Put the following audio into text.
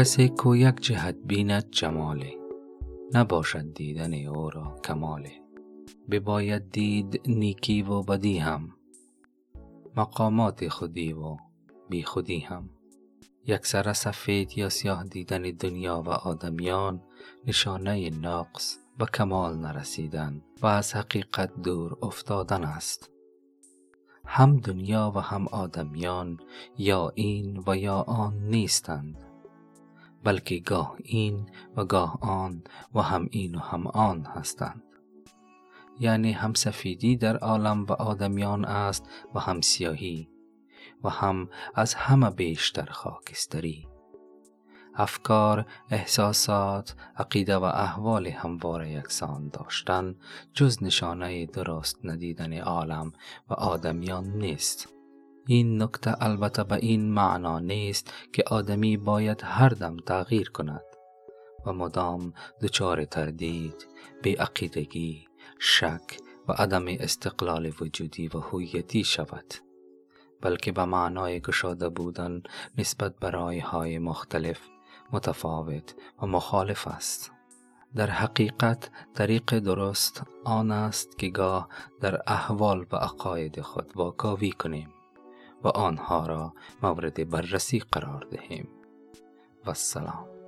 کسی کو یک جهت بیند جماله نباشد دیدن او را کماله بباید دید نیکی و بدی هم مقامات خودی و بی خودی هم یکسره سفید یا سیاه دیدن دنیا و آدمیان نشانه نقص و کمال نرسیدن و از حقیقت دور افتادن است. هم دنیا و هم آدمیان یا این و یا آن نیستند. بلکه گاه این و گاه آن و هم این و هم آن هستند. یعنی هم سفیدی در عالم و آدمیان است و هم سیاهی و هم از همه بیشتر خاکستری. افکار، احساسات، عقیده و احوال همواره یکسان داشتن جز نشانه درست ندیدن عالم و آدمیان نیست. این نکته البته به این معنا نیست که آدمی باید هر دم تغییر کند و مدام دچار تردید، عقیدگی، شک و عدم استقلال وجودی و هویتی شود بلکه به معنای گشاده بودن نسبت به های مختلف متفاوت و مخالف است. در حقیقت طریق درست آن است که گاه در احوال و عقاید خود واکاوی کنیم. و آنها را مورد بررسی قرار دهیم. و السلام